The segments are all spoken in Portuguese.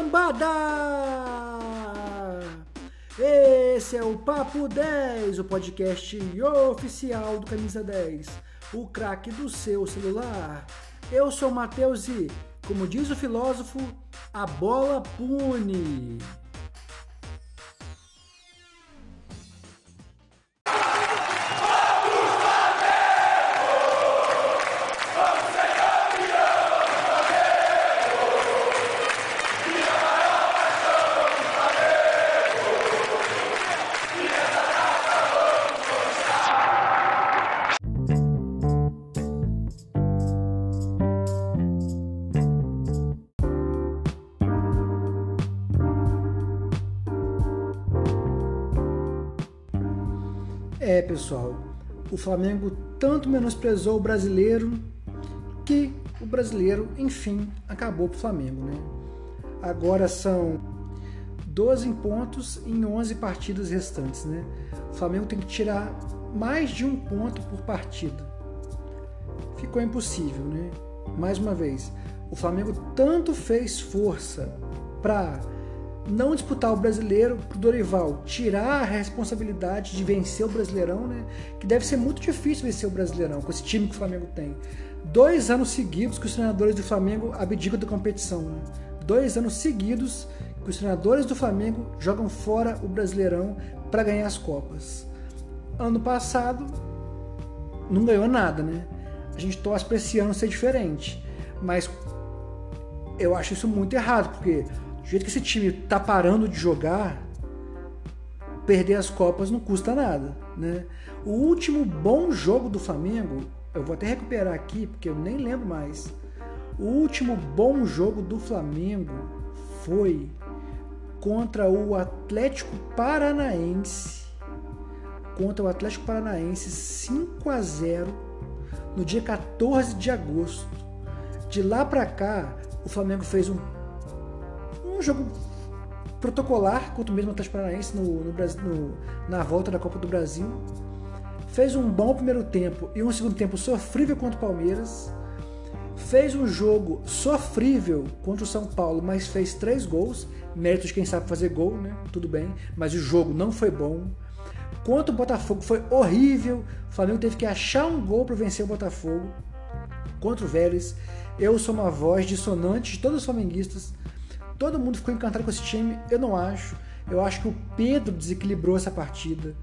lambada! Esse é o Papo 10, o podcast oficial do Camisa 10, o craque do seu celular. Eu sou Matheus e, como diz o filósofo, a bola pune. É, pessoal, o Flamengo tanto menosprezou o brasileiro que o brasileiro, enfim, acabou pro Flamengo, né? Agora são 12 pontos em 11 partidas restantes, né? O Flamengo tem que tirar mais de um ponto por partida. Ficou impossível, né? Mais uma vez, o Flamengo tanto fez força para não disputar o brasileiro pro Dorival tirar a responsabilidade de vencer o Brasileirão, né? Que deve ser muito difícil vencer o Brasileirão com esse time que o Flamengo tem. Dois anos seguidos que os treinadores do Flamengo abdicam da competição, né? Dois anos seguidos que os treinadores do Flamengo jogam fora o Brasileirão para ganhar as Copas. Ano passado não ganhou nada, né? A gente torce para esse ano ser diferente, mas eu acho isso muito errado, porque jeito que esse time tá parando de jogar, perder as Copas não custa nada, né? O último bom jogo do Flamengo, eu vou até recuperar aqui porque eu nem lembro mais. O último bom jogo do Flamengo foi contra o Atlético Paranaense. Contra o Atlético Paranaense 5 a 0 no dia 14 de agosto. De lá para cá, o Flamengo fez um um jogo protocolar contra o mesmo Atlético Paranaense no, no, no, na volta da Copa do Brasil. Fez um bom primeiro tempo e um segundo tempo sofrível contra o Palmeiras. Fez um jogo sofrível contra o São Paulo, mas fez três gols. Mérito de quem sabe fazer gol, né? Tudo bem. Mas o jogo não foi bom. Contra o Botafogo foi horrível. O Flamengo teve que achar um gol para vencer o Botafogo. Contra o Vélez. Eu sou uma voz dissonante de todos os flamenguistas Todo mundo ficou encantado com esse time, eu não acho. Eu acho que o Pedro desequilibrou essa partida.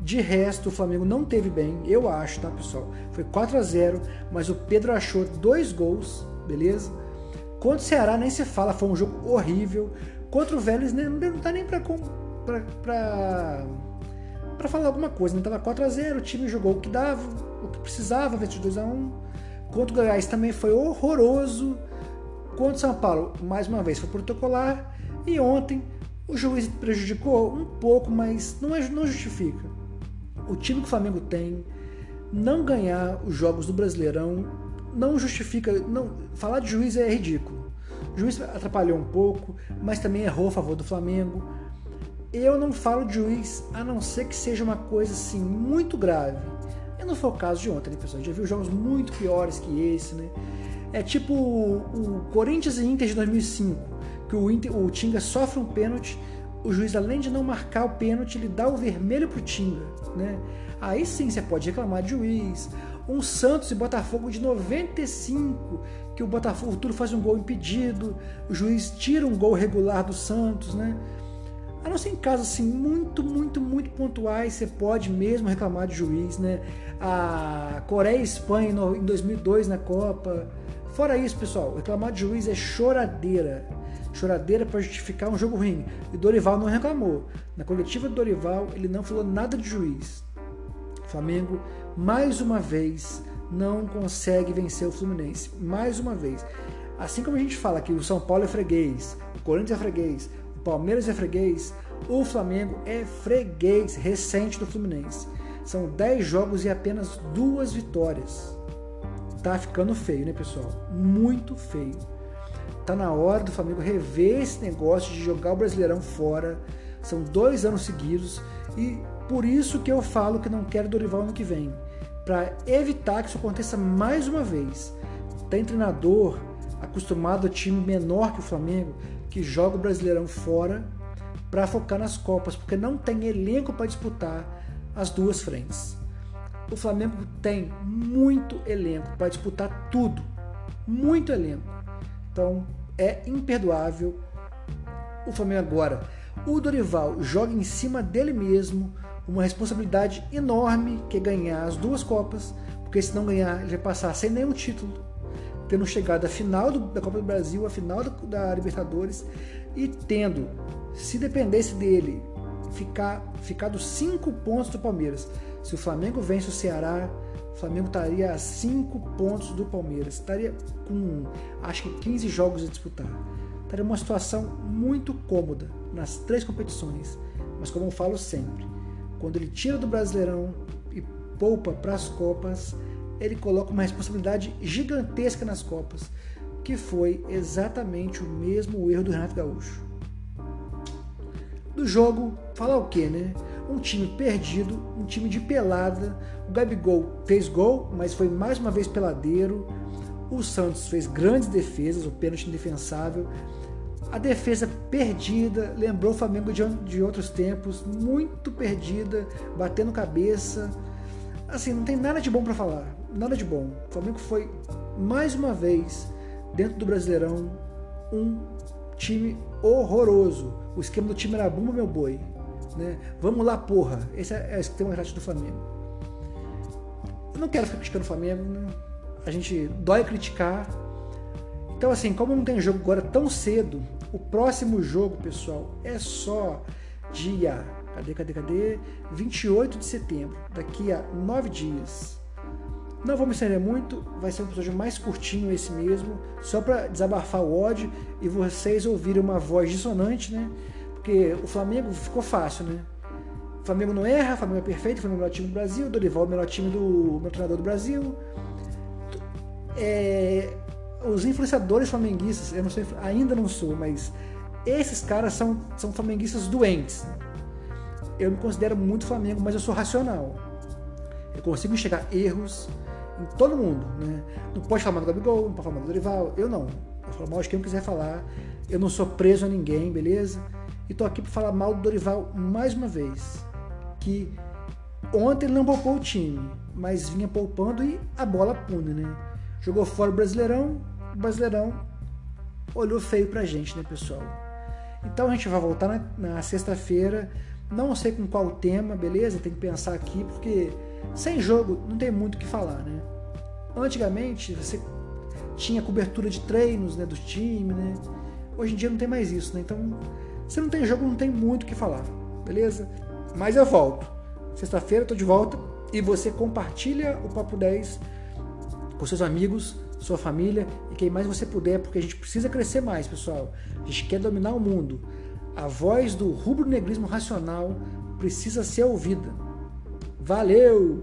De resto, o Flamengo não teve bem, eu acho, tá, pessoal? Foi 4 a 0 mas o Pedro achou dois gols, beleza? Contra o Ceará nem se fala, foi um jogo horrível. Contra o Vélez não dá nem pra, pra, pra, pra falar alguma coisa, né? Tava 4 a 0 o time jogou o que dava, o que precisava, venceu 2 a 1 Contra o Goiás também foi horroroso. Contra o São Paulo, mais uma vez, foi protocolar. E ontem o juiz prejudicou um pouco, mas não, é, não justifica. O time que o Flamengo tem, não ganhar os jogos do Brasileirão, não justifica. Não, falar de juiz é ridículo. O juiz atrapalhou um pouco, mas também errou a favor do Flamengo. Eu não falo de juiz a não ser que seja uma coisa assim muito grave. E não foi o caso de ontem, né, pessoal? Já viu jogos muito piores que esse, né? É tipo o Corinthians e Inter de 2005, que o, Inter, o Tinga sofre um pênalti, o juiz, além de não marcar o pênalti, ele dá o vermelho pro Tinga, né? Aí sim você pode reclamar de juiz. Um Santos e Botafogo de 95, que o Botafogo tudo faz um gol impedido, o juiz tira um gol regular do Santos, né? A não ser em casos assim muito, muito, muito pontuais, você pode mesmo reclamar de juiz, né? A Coreia e Espanha em 2002 na Copa, Fora isso, pessoal, reclamar de juiz é choradeira. Choradeira para justificar um jogo ruim. E Dorival não reclamou. Na coletiva do Dorival, ele não falou nada de juiz. O Flamengo, mais uma vez, não consegue vencer o Fluminense. Mais uma vez. Assim como a gente fala que o São Paulo é freguês, o Corinthians é freguês, Palmeiras é freguês, o Flamengo é freguês recente do Fluminense. São 10 jogos e apenas duas vitórias tá ficando feio, né, pessoal? Muito feio. Tá na hora do Flamengo rever esse negócio de jogar o Brasileirão fora. São dois anos seguidos e por isso que eu falo que não quero Dorival ano que vem, para evitar que isso aconteça mais uma vez. Tem treinador acostumado a time menor que o Flamengo, que joga o Brasileirão fora para focar nas Copas, porque não tem elenco para disputar as duas frentes. O Flamengo tem muito elenco para disputar tudo, muito elenco. Então é imperdoável o Flamengo agora. O Dorival joga em cima dele mesmo, uma responsabilidade enorme que é ganhar as duas Copas, porque se não ganhar, ele vai passar sem nenhum título, tendo chegado à final do, da Copa do Brasil, à final da, da Libertadores e tendo, se dependesse dele, ficar ficado cinco pontos do Palmeiras. Se o Flamengo vence o Ceará, o Flamengo estaria a cinco pontos do Palmeiras, estaria com acho que 15 jogos a disputar. Estaria uma situação muito cômoda nas três competições. Mas como eu falo sempre, quando ele tira do Brasileirão e poupa para as Copas, ele coloca uma responsabilidade gigantesca nas Copas, que foi exatamente o mesmo erro do Renato Gaúcho. Do jogo, falar o que, né? Um time perdido, um time de pelada. O Gabigol fez gol, mas foi mais uma vez peladeiro. O Santos fez grandes defesas, o pênalti indefensável. A defesa perdida, lembrou o Flamengo de, de outros tempos, muito perdida, batendo cabeça. Assim, não tem nada de bom para falar, nada de bom. O Flamengo foi mais uma vez dentro do Brasileirão um time horroroso. O esquema do time era bumba meu boi, né? Vamos lá, porra. Esse é, é o esquema do Flamengo. Eu não quero ficar criticando o Flamengo, né? A gente dói criticar. Então assim, como não tem jogo agora tão cedo, o próximo jogo, pessoal, é só dia. Cadê, cadê, cadê? 28 de setembro, daqui a nove dias. Não vou me estender muito, vai ser um episódio mais curtinho esse mesmo, só para desabafar o ódio e vocês ouvirem uma voz dissonante, né? Porque o Flamengo ficou fácil, né? O Flamengo não erra, o Flamengo é perfeito, o Flamengo é o melhor time do Brasil, o Dorival é o melhor time do meu treinador do Brasil. É, os influenciadores flamenguistas, eu não sei, ainda não sou, mas esses caras são, são flamenguistas doentes. Eu me considero muito Flamengo, mas eu sou racional. Eu consigo enxergar erros em todo mundo. Né? Não pode falar mal do Gabigol, não pode falar mal do Dorival, eu não. Eu falo mal de quem eu quiser falar. Eu não sou preso a ninguém, beleza? E tô aqui para falar mal do Dorival mais uma vez. Que ontem ele não poupou o time, mas vinha poupando e a bola pune, né? Jogou fora o Brasileirão, o Brasileirão olhou feio pra gente, né, pessoal? Então a gente vai voltar na, na sexta-feira. Não sei com qual tema, beleza? Tem que pensar aqui, porque sem jogo não tem muito o que falar, né? Antigamente você tinha cobertura de treinos né, do time, né? Hoje em dia não tem mais isso, né? Então, se não tem jogo, não tem muito o que falar, beleza? Mas eu volto. Sexta-feira eu tô de volta e você compartilha o Papo 10 com seus amigos sua família e quem mais você puder, porque a gente precisa crescer mais, pessoal. A gente quer dominar o mundo. A voz do rubro-negrismo racional precisa ser ouvida. Valeu!